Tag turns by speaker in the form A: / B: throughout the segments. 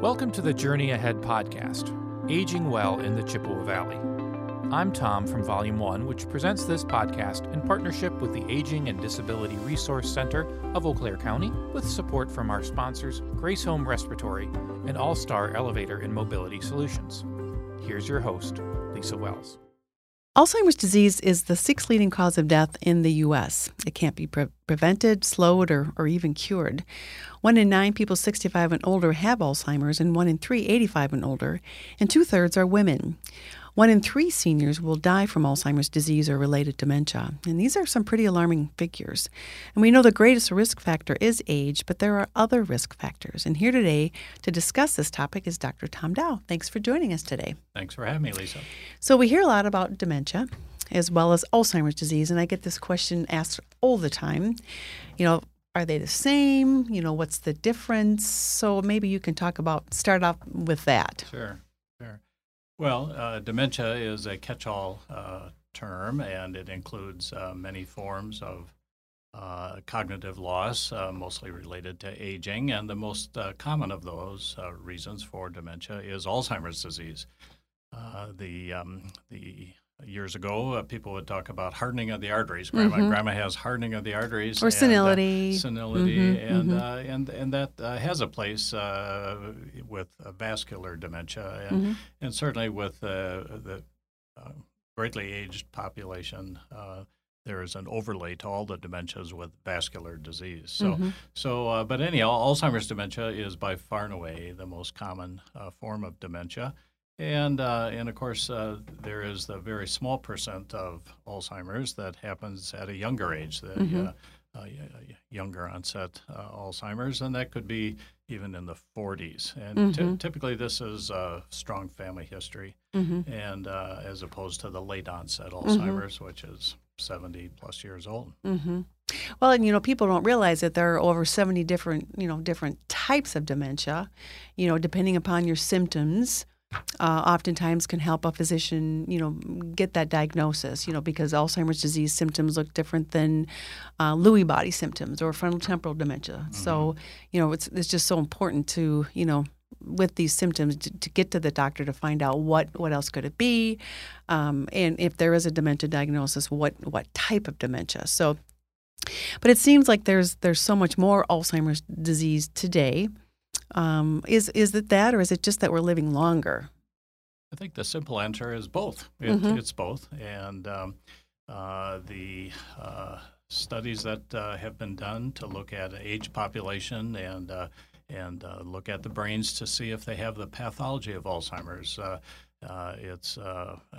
A: Welcome to the Journey Ahead podcast, Aging Well in the Chippewa Valley. I'm Tom from Volume 1, which presents this podcast in partnership with the Aging and Disability Resource Center of Eau Claire County, with support from our sponsors, Grace Home Respiratory and All Star Elevator and Mobility Solutions. Here's your host, Lisa Wells.
B: Alzheimer's disease is the sixth leading cause of death in the U.S. It can't be pre- prevented, slowed, or, or even cured. One in nine people 65 and older have Alzheimer's, and one in three 85 and older, and two thirds are women. One in three seniors will die from Alzheimer's disease or related dementia. And these are some pretty alarming figures. And we know the greatest risk factor is age, but there are other risk factors. And here today to discuss this topic is Dr. Tom Dow. Thanks for joining us today.
A: Thanks for having me, Lisa.
B: So, we hear a lot about dementia as well as Alzheimer's disease, and I get this question asked all the time. You know, are they the same? You know, what's the difference? So maybe you can talk about start off with that.
C: Sure. Well, uh, dementia is a catch all uh, term, and it includes uh, many forms of uh, cognitive loss, uh, mostly related to aging. And the most uh, common of those reasons for dementia is Alzheimer's disease. the, um, the years ago, uh, people would talk about hardening of the arteries. Grandma,
B: mm-hmm.
C: grandma has hardening of the arteries,
B: or and, senility,
C: uh, senility, mm-hmm, and, mm-hmm. Uh, and and that uh, has a place uh, with vascular dementia, and mm-hmm. and certainly with the greatly aged population. there is an overlay to all the dementias with vascular disease. So,
B: mm-hmm.
C: so, but anyhow, Alzheimer's dementia is by far and away the most common form of dementia. And, uh, and of course, uh, there is the very small percent of Alzheimer's that happens at a younger age, the
B: mm-hmm.
C: uh, uh younger onset uh, Alzheimer's, and that could be even in the 40s. And
B: mm-hmm.
C: t- typically, this is a strong family history,
B: mm-hmm.
C: and uh, as opposed to the late onset
B: Mm-hmm.
C: Alzheimer's, which is 70 plus years old.
B: Mm-hmm. Well, and you know, people don't realize that there are over 70 different, you know, different types of dementia, you know, depending upon your symptoms uh, oftentimes can help a physician, you know, get that diagnosis, you know, because Alzheimer's disease symptoms look different than uh, Lewy body symptoms or frontal temporal dementia. Mm-hmm. So, you know, it's it's just so important to, you know, with these symptoms to, to, get to the doctor to find out what what else could it be, um, and if there is a dementia diagnosis, what what type of dementia. So, but it seems like there's there's so much more Alzheimer's disease today. Um, is is it that, or is it just that we're living longer?
C: I think the simple answer is both. It,
B: mm-hmm.
C: It's both, and um, uh, the uh, studies that uh, have been done to look at age population and uh, and uh, look at the brains to see if they have the pathology of Alzheimer's. Uh, it's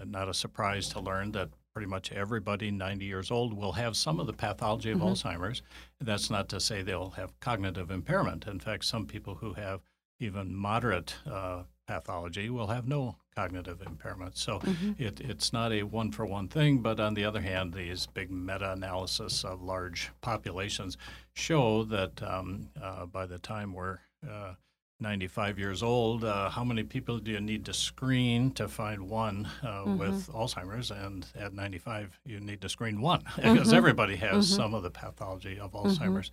C: not a surprise to learn that pretty much everybody 90 years old will have some of the pathology of mm-hmm. Alzheimer's. That's not to say they'll have cognitive impairment. In fact, some people who have even moderate uh, pathology will have no cognitive impairment. So
B: mm-hmm.
C: it, it's not a one for one thing, but on the other hand, these big meta analysis of large populations show that um, uh, by the time we're uh, 95 years old, uh, how many people do you need to screen to find one uh,
B: mm-hmm.
C: with Alzheimer's? And at 95, you need to screen one because mm-hmm. everybody has
B: mm-hmm.
C: some of the pathology of
B: Mm-hmm.
C: Alzheimer's.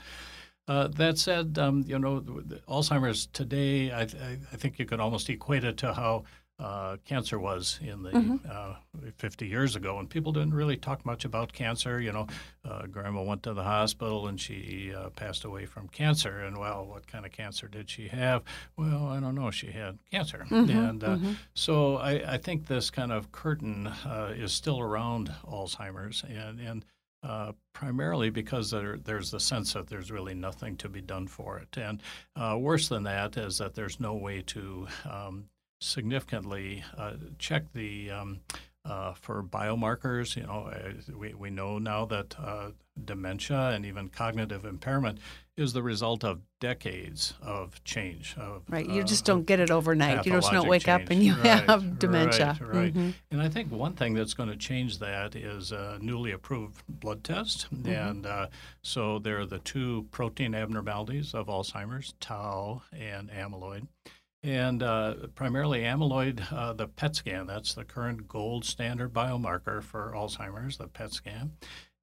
C: Uh, that said, um, you know, Alzheimer's today, I, I, I, think you could almost equate it to how uh, cancer was in the
B: mm-hmm.
C: uh, 50 years ago, and people didn't really talk much about cancer. You know, uh, grandma went to the hospital and she uh, passed away from cancer. And well, what kind of cancer did she have? Well, I don't know. She had cancer,
B: mm-hmm.
C: and uh,
B: mm-hmm.
C: so I, I, think this kind of curtain uh, is still around Alzheimer's, and and. Uh, primarily because there, there's the sense that there's really nothing to be done for it. And uh, worse than that is that there's no way to um, significantly uh, check the um, uh, for biomarkers. You know, uh, we, we know now that uh, dementia and even cognitive impairment is the result of decades of change. Of,
B: right, you
C: uh,
B: just don't get it overnight. You just don't wake
C: change.
B: up and you
C: right,
B: have dementia.
C: Right, right.
B: Mm-hmm.
C: And I think one thing that's going to change that is a newly approved blood test.
B: Mm-hmm.
C: And uh, so there are the two protein abnormalities of Alzheimer's, tau and amyloid. And uh, primarily amyloid, uh, the PET scan, that's the current gold standard biomarker for Alzheimer's, the PET scan.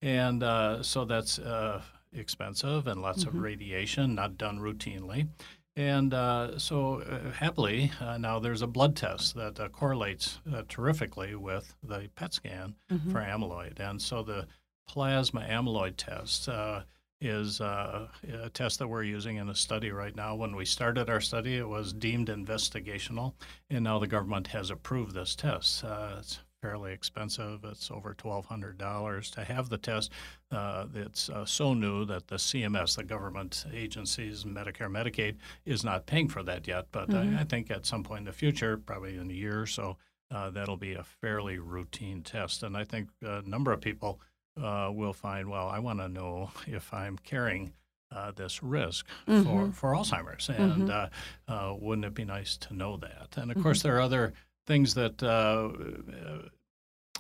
C: And uh, so that's uh, expensive and lots
B: Mm-hmm.
C: of radiation, not done routinely. And uh, so, uh, happily, uh, now there's a blood test that uh, correlates uh, terrifically with the PET scan
B: Mm-hmm.
C: for amyloid. And so, the plasma amyloid test uh, is uh, a test that we're using in a study right now. When we started our study, it was deemed investigational, and now the government has approved this test. Uh, it's fairly expensive. It's over $1,200 to have the test. Uh, it's uh, so new that the CMS, the government agencies, Medicare, Medicaid, is not paying for that yet. But I, I think at some point in the future, probably in a year or so, uh, that'll be a fairly routine test. And I think a number of people uh, will find, well, I want to know if I'm carrying uh, this risk for, for Alzheimer's. And uh, uh, wouldn't it be nice to know that? And of course, there are other things that uh,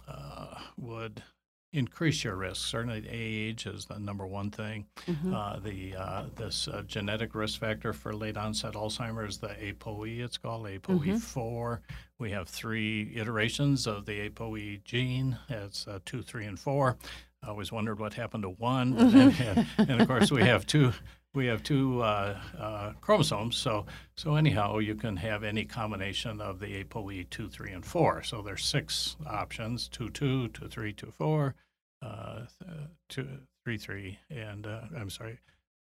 C: uh, would increase your risk. Certainly, age is the number one thing.
B: Mm-hmm.
C: Uh, the uh, this uh, genetic risk factor for late onset Alzheimer's, the ApoE, it's called ApoE4. We have three iterations of the ApoE gene. It's uh, two, three, and four. I always wondered what happened to one, and, and, and of course we have two. We have two uh, uh, chromosomes, so so anyhow, you can have any combination of the ApoE two, three, and four. So there's six options: two, two, two, three, two, four, uh, th- two, three, three, and uh, I'm sorry,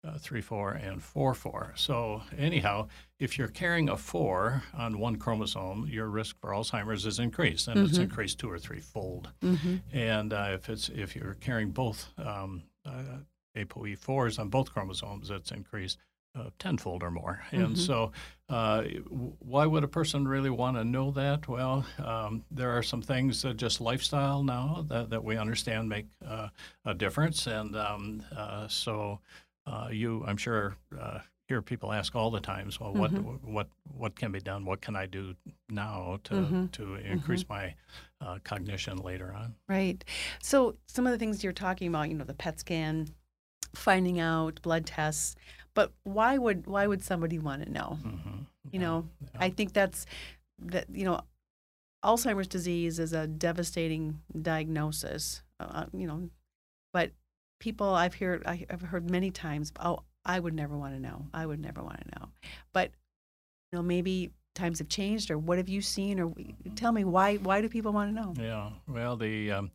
C: uh, three, four, and four, four. So anyhow, if you're carrying a four on one chromosome, your risk for Alzheimer's is increased, and it's increased two or three fold. And uh, if it's if you're carrying both um, uh, ApoE4s on both chromosomes, it's increased uh, tenfold or more. And so, uh, why would a person really want to know that? Well, um, there are some things that just lifestyle now that, that we understand make uh, a difference. And um, uh, so, uh, you, I'm sure, uh, hear people ask all the times, well, what what what can be done? What can I do now to to increase my uh, cognition later on?
B: Right. So some of the things you're talking about, you know, the PET scan, finding out blood tests, but why would why would somebody want to know?
C: hmm
B: You know, I think that's that you know, Alzheimer's disease is a devastating diagnosis. Uh, you know, but people I've heard I've heard many times, oh, I would never want to know. I would never want to know. But you know, maybe times have changed, or what have you seen, or tell me why why do people want to know?
C: Yeah. Well, the um,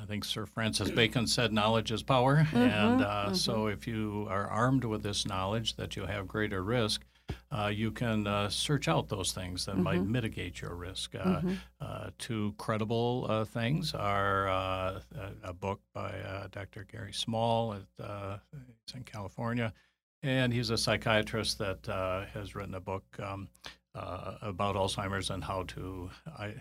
C: I think Sir Francis Bacon said knowledge is power, and uh, so if you are armed with this knowledge that you have greater risk. Uh, you can uh, search out those things that might mitigate your risk. Uh, uh, two credible uh, things are uh, a, a book by uh, Dr. Gary Small. At, uh, it's in California, and he's a psychiatrist that uh, has written a book um, uh, about Alzheimer's and how to, I,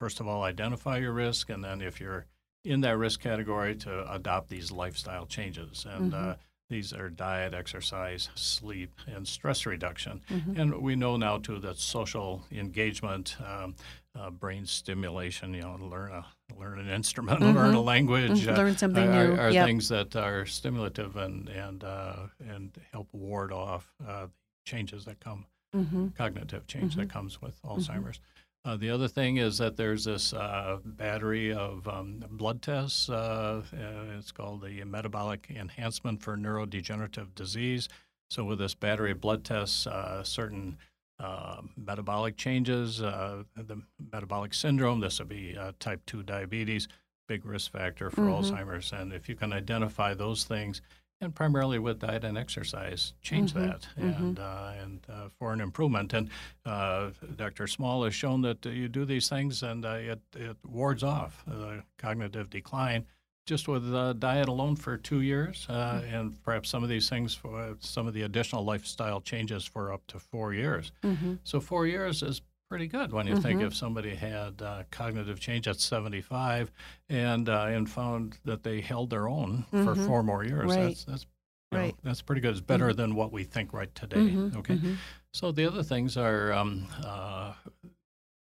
C: first of all, identify your risk, and then if you're in that risk category, to adopt these lifestyle changes. And uh, these are diet, exercise, sleep, and stress reduction. And we know now too that social engagement, um, uh, brain stimulation, you know, learn a learn an instrument, learn a language,
B: Mhm. Learn something
C: are,
B: new.
C: are
B: Yep.
C: things that are stimulative and and uh, and help ward off uh, changes that come
B: Mm-hmm.
C: cognitive change that comes with Alzheimer's. Uh, the other thing is that there's this uh, battery of um, blood tests. Uh, uh, it's called the Metabolic Enhancement for Neurodegenerative Disease. So, with this battery of blood tests, uh, certain uh, metabolic changes, uh, the metabolic syndrome, this would be uh, type 2 diabetes, big risk factor for Alzheimer's. And if you can identify those things, and primarily with diet and exercise, change that and uh, and uh, for an improvement. And uh, Dr. Small has shown that uh, you do these things and uh, it it wards off uh, cognitive decline just with uh, diet alone for two years, uh, and perhaps some of these things for some of the additional lifestyle changes for up to four years.
B: Mm-hmm.
C: So four years is pretty good when you think if somebody had uh, cognitive change at 75 and uh, and found that they held their own for
B: Mhm.
C: four more years.
B: Right.
C: That's that's you know,
B: Right.
C: that's pretty good. It's better than what we think right today.
B: Mhm.
C: Okay.
B: Mhm.
C: So the other things are, um, uh,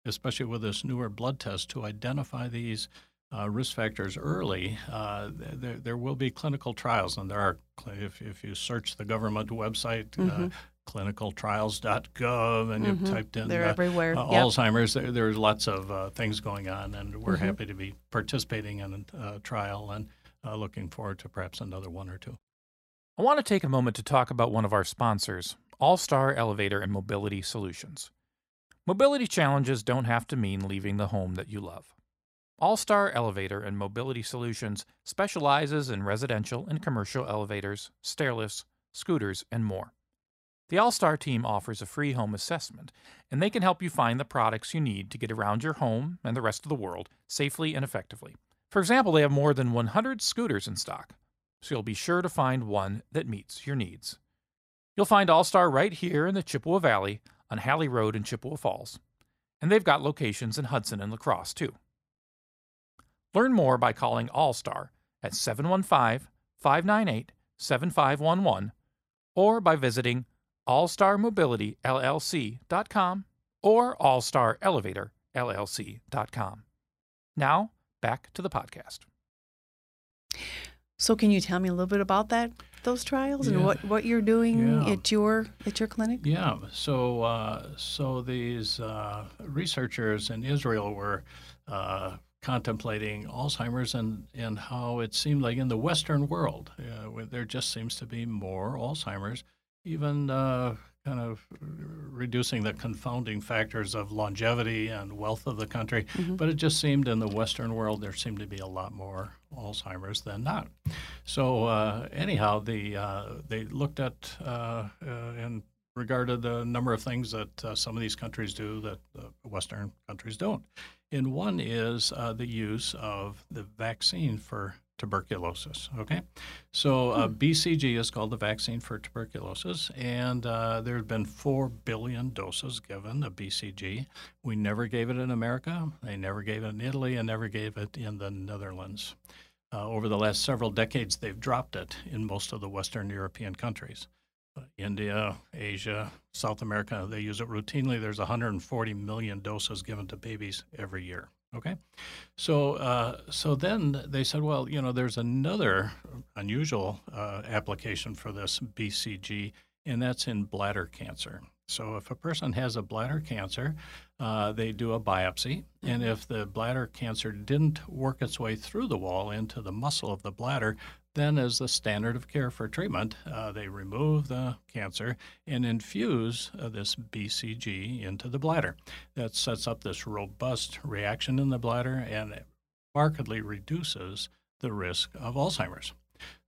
C: especially with this newer blood test, to identify these uh, risk factors early. Uh, th- there, there will be clinical trials, and there are. If, if you search the government website, uh, clinicaltrials.gov and you've typed in
B: Mm-hmm. They're
C: uh,
B: everywhere.
C: uh,
B: Yep.
C: Alzheimer's, there, there's lots of uh, things going on, and we're
B: Mm-hmm.
C: happy to be participating in a uh, trial and uh, looking forward to perhaps another one or two.
A: I want to take a moment to talk about one of our sponsors, All Star Elevator and Mobility Solutions. Mobility challenges don't have to mean leaving the home that you love. All Star Elevator and Mobility Solutions specializes in residential and commercial elevators, stairlifts, scooters, and more. The All Star team offers a free home assessment, and they can help you find the products you need to get around your home and the rest of the world safely and effectively. For example, they have more than 100 scooters in stock, so you'll be sure to find one that meets your needs. You'll find All Star right here in the Chippewa Valley on Halley Road in Chippewa Falls, and they've got locations in Hudson and La Crosse too. Learn more by calling All Star at 715 598 7511 or by visiting allstarmobilityllc.com or allstarelevatorllc.com. Now, back to the podcast.
B: So can you tell me a little bit about that those trials and what, what you're doing
C: Yeah.
B: at your at your clinic?
C: Yeah, so uh, so these uh, researchers in Israel were uh, contemplating Alzheimer's and, and how it seemed like in the Western world uh, there just seems to be more Alzheimer's, even uh, kind of reducing the confounding factors of longevity and wealth of the country. But it just seemed in the Western world there seemed to be a lot more Alzheimer's than not. So uh, anyhow, the uh, they looked at uh, uh, and regarded the number of things that uh, some of these countries do that Western countries don't. And one is uh, the use of the vaccine for tuberculosis. Okay, so uh, BCG is called the vaccine for tuberculosis, and uh, there have been four billion doses given of BCG. We never gave it in America. They never gave it in Italy, and never gave it in the Netherlands. Uh, over the last several decades, they've dropped it in most of the Western European countries. Uh, India, Asia, South America, they use it routinely. There's 140 million doses given to babies every year. Okay, so uh, so then they said, well, you know, there's another unusual uh, application for this BCG, and that's in bladder cancer. So if a person has a bladder cancer, uh, they do a biopsy, and if the bladder cancer didn't work its way through the wall into the muscle of the bladder, then as the standard of care for treatment, uh, they remove the cancer and infuse uh, this BCG into the bladder. That sets up this robust reaction in the bladder and markedly reduces the risk of Alzheimer's.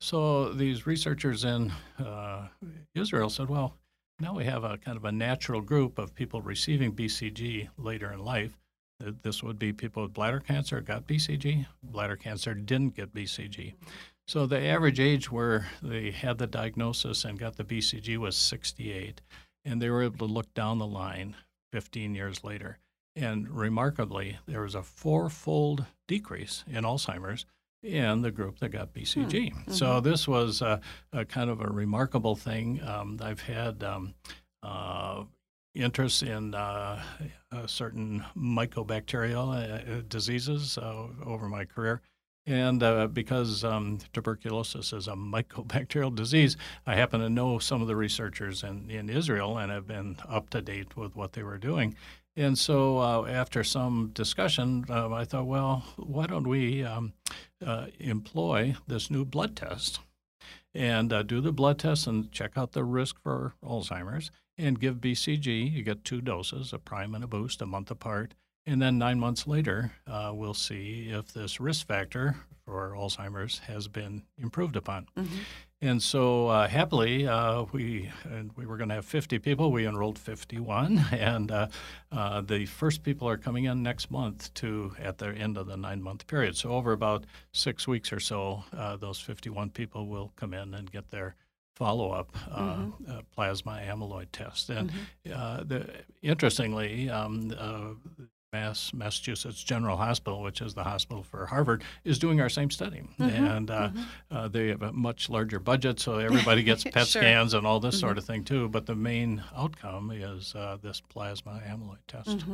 C: So these researchers in uh, Israel said, well, now we have a kind of a natural group of people receiving BCG later in life. This would be people with bladder cancer got BCG, bladder cancer didn't get BCG. So the average age where they had the diagnosis and got the BCG was 68, and they were able to look down the line 15 years later. And remarkably, there was a fourfold decrease in Alzheimer's in the group that got BCG. So this was a, a kind of a remarkable thing. Um, I've had um, uh, interest in uh, certain mycobacterial uh, uh, diseases uh, over my career. And uh, because um, tuberculosis is a mycobacterial disease, I happen to know some of the researchers in, in Israel and have been up to date with what they were doing. And so, uh, after some discussion, uh, I thought, well, why don't we um, uh, employ this new blood test and uh, do the blood test and check out the risk for Alzheimer's and give BCG. You get two doses, a prime and a boost, a month apart. And then nine months later, uh, we'll see if this risk factor for Alzheimer's has been improved upon. And so, uh, happily, uh, we and we were going to have 50 people. We enrolled 51, and uh, uh, the first people are coming in next month to at the end of the nine-month period. So, over about six weeks or so, uh, those 51 people will come in and get their follow-up uh, uh, plasma amyloid test. And uh, the, interestingly, um, uh, Mass, Massachusetts General Hospital, which is the hospital for Harvard, is doing our same study, and uh, uh, they have a much larger budget, so everybody gets PET
B: Sure.
C: scans and all this sort of thing too. But the main outcome is uh, this plasma amyloid test.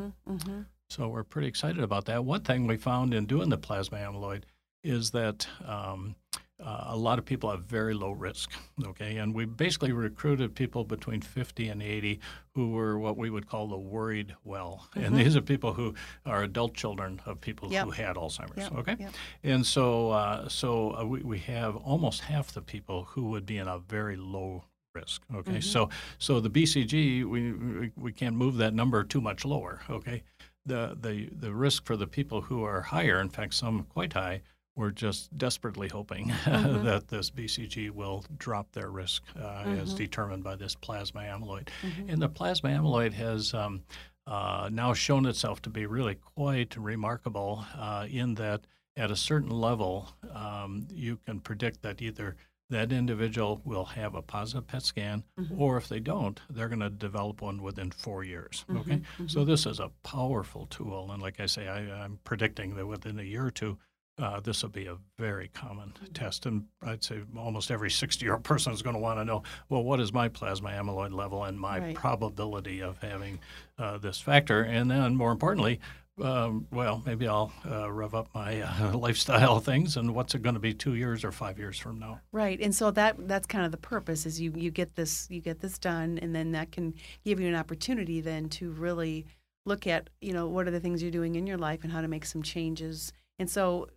C: So we're pretty excited about that. One thing we found in doing the plasma amyloid is that um, uh, a lot of people have very low risk. Okay, and we basically recruited people between 50 and 80 who were what we would call the worried well, mm-hmm. and these are people who are adult children of people
B: yep.
C: who had Alzheimer's.
B: Yep.
C: Okay,
B: yep.
C: and so uh, so uh, we we have almost half the people who would be in a very low risk. Okay, mm-hmm. so so the BCG we, we we can't move that number too much lower. Okay, the the the risk for the people who are higher, in fact, some quite high, we're just desperately hoping mm-hmm. that this BCG will drop their risk uh, mm-hmm. as determined by this plasma amyloid. Mm-hmm. And the plasma amyloid has um, uh, now shown itself to be really quite remarkable uh, in that at a certain level, um, you can predict that either that individual will have a positive PET scan, mm-hmm. or if they don't, they're going to develop one within four years. Okay, mm-hmm. so this is a powerful tool, and like I say, I, I'm predicting that within a year or two, uh, this will be a very common test. And I'd say almost every 60 year old person is going to want to know well, what is my plasma amyloid level and my right. probability of having uh, this factor? And then, more importantly, um, well, maybe I'll uh, rev up my uh, lifestyle things, and what's it going to be two years or five years from now?
B: Right, and so that that's kind of the purpose is you you get this you get this done, and then that can give you an opportunity then to really look at you know what are the things you're doing in your life and how to make some changes. And so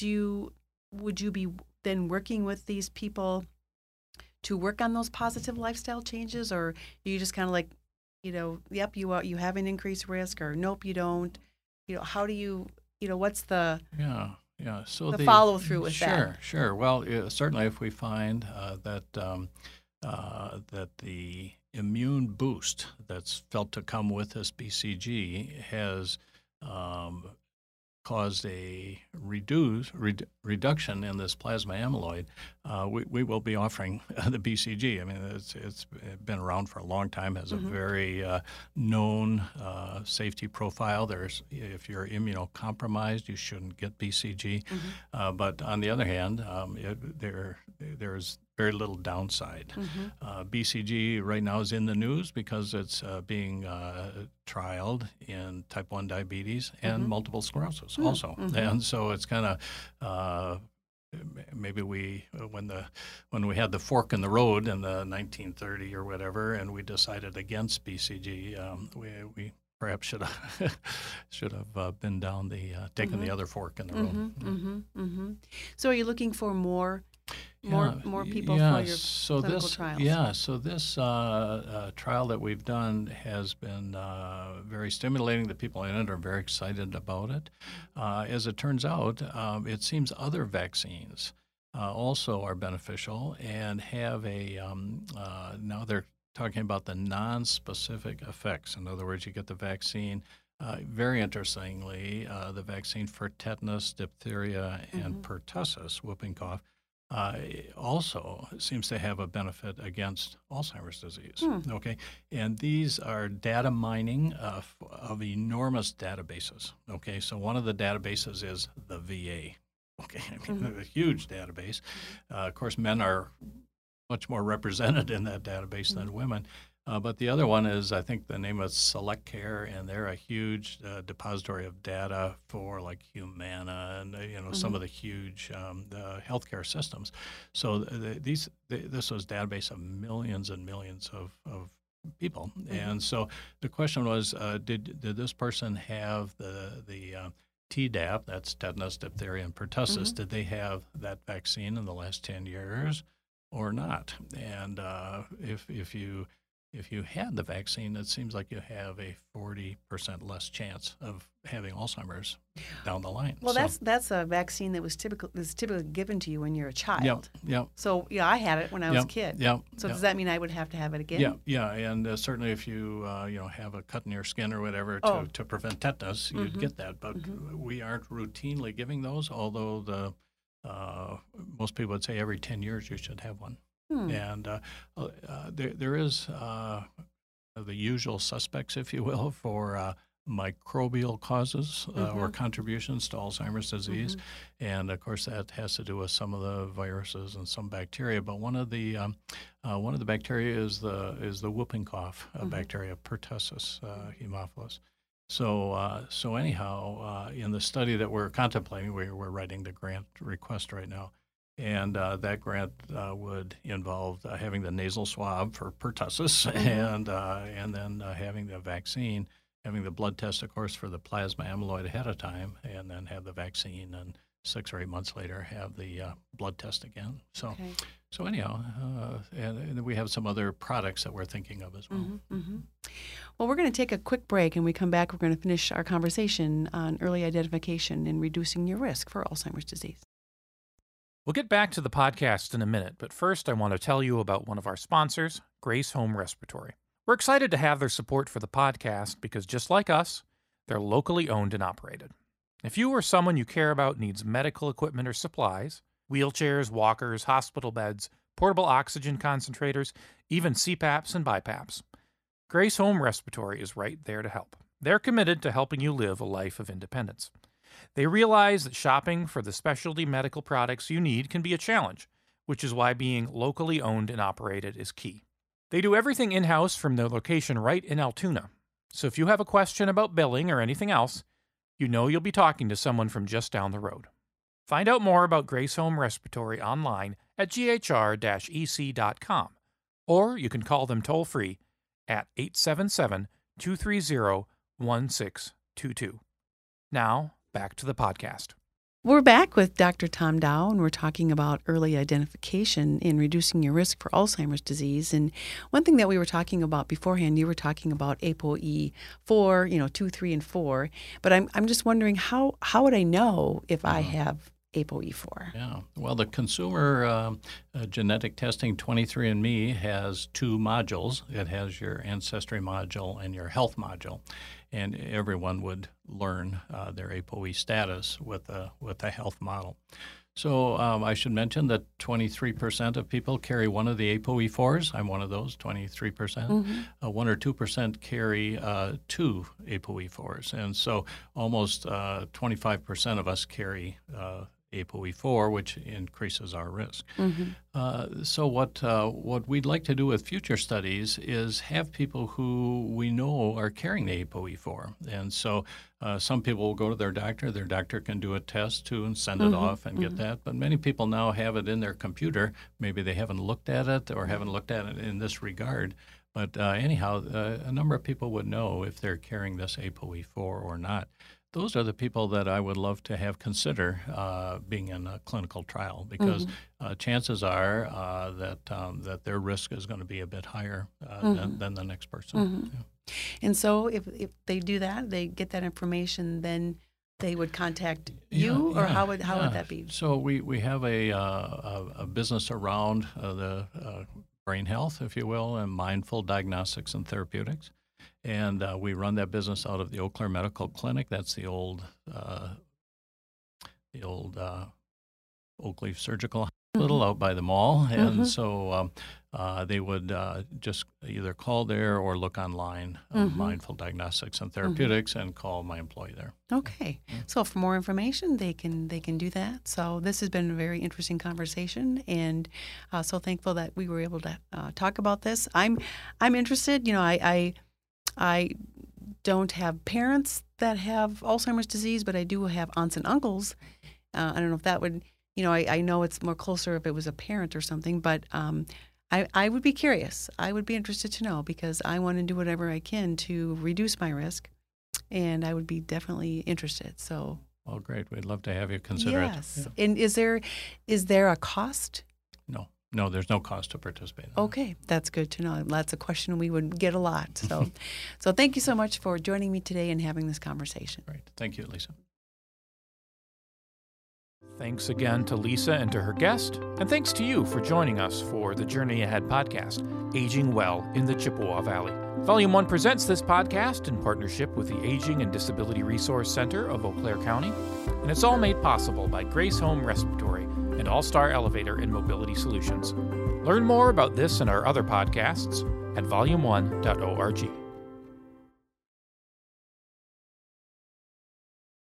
B: do you would you be then working with these people to work on those positive lifestyle changes? Or you just kind of like you know yep you you have an increased risk or nope you don't. You know how do you you know what's the
C: yeah yeah so
B: the, the follow through with
C: sure,
B: that?
C: Sure sure. Well certainly if we find uh, that um, uh, that the immune boost that's felt to come with this BCG has um, caused a reduce, reduction in this plasma amyloid, uh, we, we will be offering the BCG. I mean, it's, it's been around for a long time, has mm-hmm. a very uh, known uh, safety profile. There's, if you're immunocompromised, you shouldn't get BCG. Mm-hmm. Uh, but on the other hand, um, it, there, there's very little downside. Mm-hmm. Uh, BCG right now is in the news because it's uh, being uh, trialed in type 1 diabetes and mm-hmm. multiple sclerosis mm-hmm. also. And so it's kind of uh, maybe we when the when we had the fork in the road in the 1930 or whatever and we decided against BCG um, we, we perhaps should have should have uh, been down the uh, taken mm-hmm. the other fork in the road.
B: Mm-hmm, mm-hmm, mm-hmm. So, are you looking for more more
C: yeah,
B: more people
C: yeah,
B: for your
C: so
B: clinical
C: this,
B: trials?
C: Yeah, so this uh, uh, trial that we've done has been uh, very stimulating. The people in it are very excited about it. Uh, as it turns out, um, it seems other vaccines uh, also are beneficial and have a um, uh, now they're talking about the non-specific effects. In other words, you get the vaccine. Uh, very interestingly, uh, the vaccine for tetanus, diphtheria, and mm-hmm. pertussis, whooping cough, uh, also seems to have a benefit against Alzheimer's disease. Hmm. Okay, and these are data mining of, of enormous databases. Okay, so one of the databases is the VA. Okay, I mean, mm-hmm. a huge database. Uh, of course, men are much more represented in that database mm-hmm. than women. Uh, but the other one is, I think the name is SelectCare, and they're a huge uh, depository of data for like Humana and uh, you know mm-hmm. some of the huge um, the healthcare systems. So the, these the, this was database of millions and millions of, of people, mm-hmm. and so the question was, uh, did did this person have the the uh, Tdap, that's tetanus, diphtheria, and pertussis. Mm-hmm. Did they have that vaccine in the last 10 years or not? And uh, if, if you if you had the vaccine, it seems like you have a 40% less chance of having Alzheimer's down the line.
B: Well, so, that's that's a vaccine that was typical is typically given to you when you're a child.
C: Yeah, yeah.
B: So yeah, I had it when I was a kid.
C: Yeah.
B: So
C: yep.
B: does that mean I would have to have it again?
C: Yeah, yeah, and uh, certainly if you uh, you know have a cut in your skin or whatever to,
B: oh.
C: to prevent tetanus, you'd
B: mm-hmm.
C: get that. But
B: mm-hmm.
C: we aren't routinely giving those, although the uh, most people would say every 10 years you should have one.
B: Hmm.
C: And uh, uh, there, there is uh, the usual suspects, if you will, for uh, microbial causes uh, mm-hmm. or contributions to Alzheimer's disease. Mm-hmm. And of course, that has to do with some of the viruses and some bacteria. But one of the um, uh, one of the bacteria is the is the whooping cough mm-hmm. bacteria, pertussis uh, haemophilus. So, uh, so anyhow, uh, in the study that we're contemplating, we're, we're writing the grant request right now and uh, that grant uh, would involve uh, having the nasal swab for pertussis,
B: Mm-hmm.
C: and uh, and then uh, having the vaccine, having the blood test, of course, for the plasma amyloid ahead of time, and then have the vaccine, and six or eight months later have the uh, blood test again. So,
B: Okay.
C: so anyhow, uh, and, and we have some other products that we're thinking of as well.
B: hmm Well, we're going to take a quick break, and we come back. We're going to finish our conversation on early identification and reducing your risk for Alzheimer's disease.
A: We'll get back to the podcast in a minute, but first I want to tell you about one of our sponsors, Grace Home Respiratory. We're excited to have their support for the podcast because just like us, they're locally owned and operated. If you or someone you care about needs medical equipment or supplies, wheelchairs, walkers, hospital beds, portable oxygen concentrators, even CPAPs and BiPAPs, Grace Home Respiratory is right there to help. They're committed to helping you live a life of independence. They realize that shopping for the specialty medical products you need can be a challenge, which is why being locally owned and operated is key. They do everything in house from their location right in Altoona. So if you have a question about billing or anything else, you know you'll be talking to someone from just down the road. Find out more about Grace Home Respiratory online at ghr ec.com, or you can call them toll free at 877 230 1622. Now, back to the podcast.
B: We're back with Dr. Tom Dow, and we're talking about early identification in reducing your risk for Alzheimer's disease. And one thing that we were talking about beforehand, you were talking about ApoE4, you know, 2, 3, and 4. But I'm, I'm just wondering, how, how would I know if I have ApoE4?
C: Yeah. Well, the consumer um, uh, genetic testing 23andMe has two modules. It has your ancestry module and your health module, and everyone would learn uh, their ApoE status with a with a health model. So um, I should mention that 23% of people carry one of the ApoE4s. I'm one of those, 23%. percent Uh, one or two percent carry uh, two ApoE4s, and so almost uh, 25% of us carry uh, ApoE4, which increases our risk. Uh, so what uh, what we'd like to do with future studies is have people who we know are carrying the ApoE4, and so uh, some people will go to their doctor. Their doctor can do a test too and send it off and get that. But many people now have it in their computer. Maybe they haven't looked at it or haven't looked at it in this regard. But uh, anyhow, uh, a number of people would know if they're carrying this ApoE4 or not. Those are the people that I would love to have consider uh, being in a clinical trial because uh, chances are uh, that um, that their risk is going to be a bit higher uh, than, than the next person. Yeah.
B: And so if, if they do that, they get that information, then they would contact you,
C: Yeah,
B: or
C: yeah,
B: how would how would that be?
C: So we, we have a, uh, a, a business around uh, the uh, brain health, if you will, and mindful diagnostics and therapeutics. And uh, we run that business out of the Eau Claire Medical Clinic. That's the old, uh, the old uh, Oakleaf Surgical Hospital out by the mall. And
B: Mhm.
C: so um, uh, they would uh, just either call there or look online, uh,
B: Mhm.
C: Mindful Diagnostics and Therapeutics, and call my employee there.
B: Okay. So for more information, they can they can do that. So this has been a very interesting conversation, and uh, so thankful that we were able to uh, talk about this. I'm I'm interested. You know, I, I I don't have parents that have Alzheimer's disease, but I do have aunts and uncles. Uh, I don't know if that would. You know, I, I know it's more closer if it was a parent or something, but um, I, I would be curious. I would be interested to know because I want to do whatever I can to reduce my risk and I would be definitely interested. So
C: Well, great. We'd love to have you consider
B: yes.
C: it. Yeah.
B: And is there is there a cost?
C: No, no, there's no cost to participate. in that.
B: Okay, that's good to know. That's a question we would get a lot. So, so thank you so much for joining me today and having this conversation.
C: Great. Thank you, Lisa.
A: Thanks again to Lisa and to her guest, and thanks to you for joining us for the Journey Ahead podcast, Aging Well in the Chippewa Valley. Volume 1 presents this podcast in partnership with the Aging and Disability Resource Center of Eau Claire County, and it's all made possible by Grace Home Respiratory and All Star Elevator and Mobility Solutions. Learn more about this and our other podcasts at volume1.org.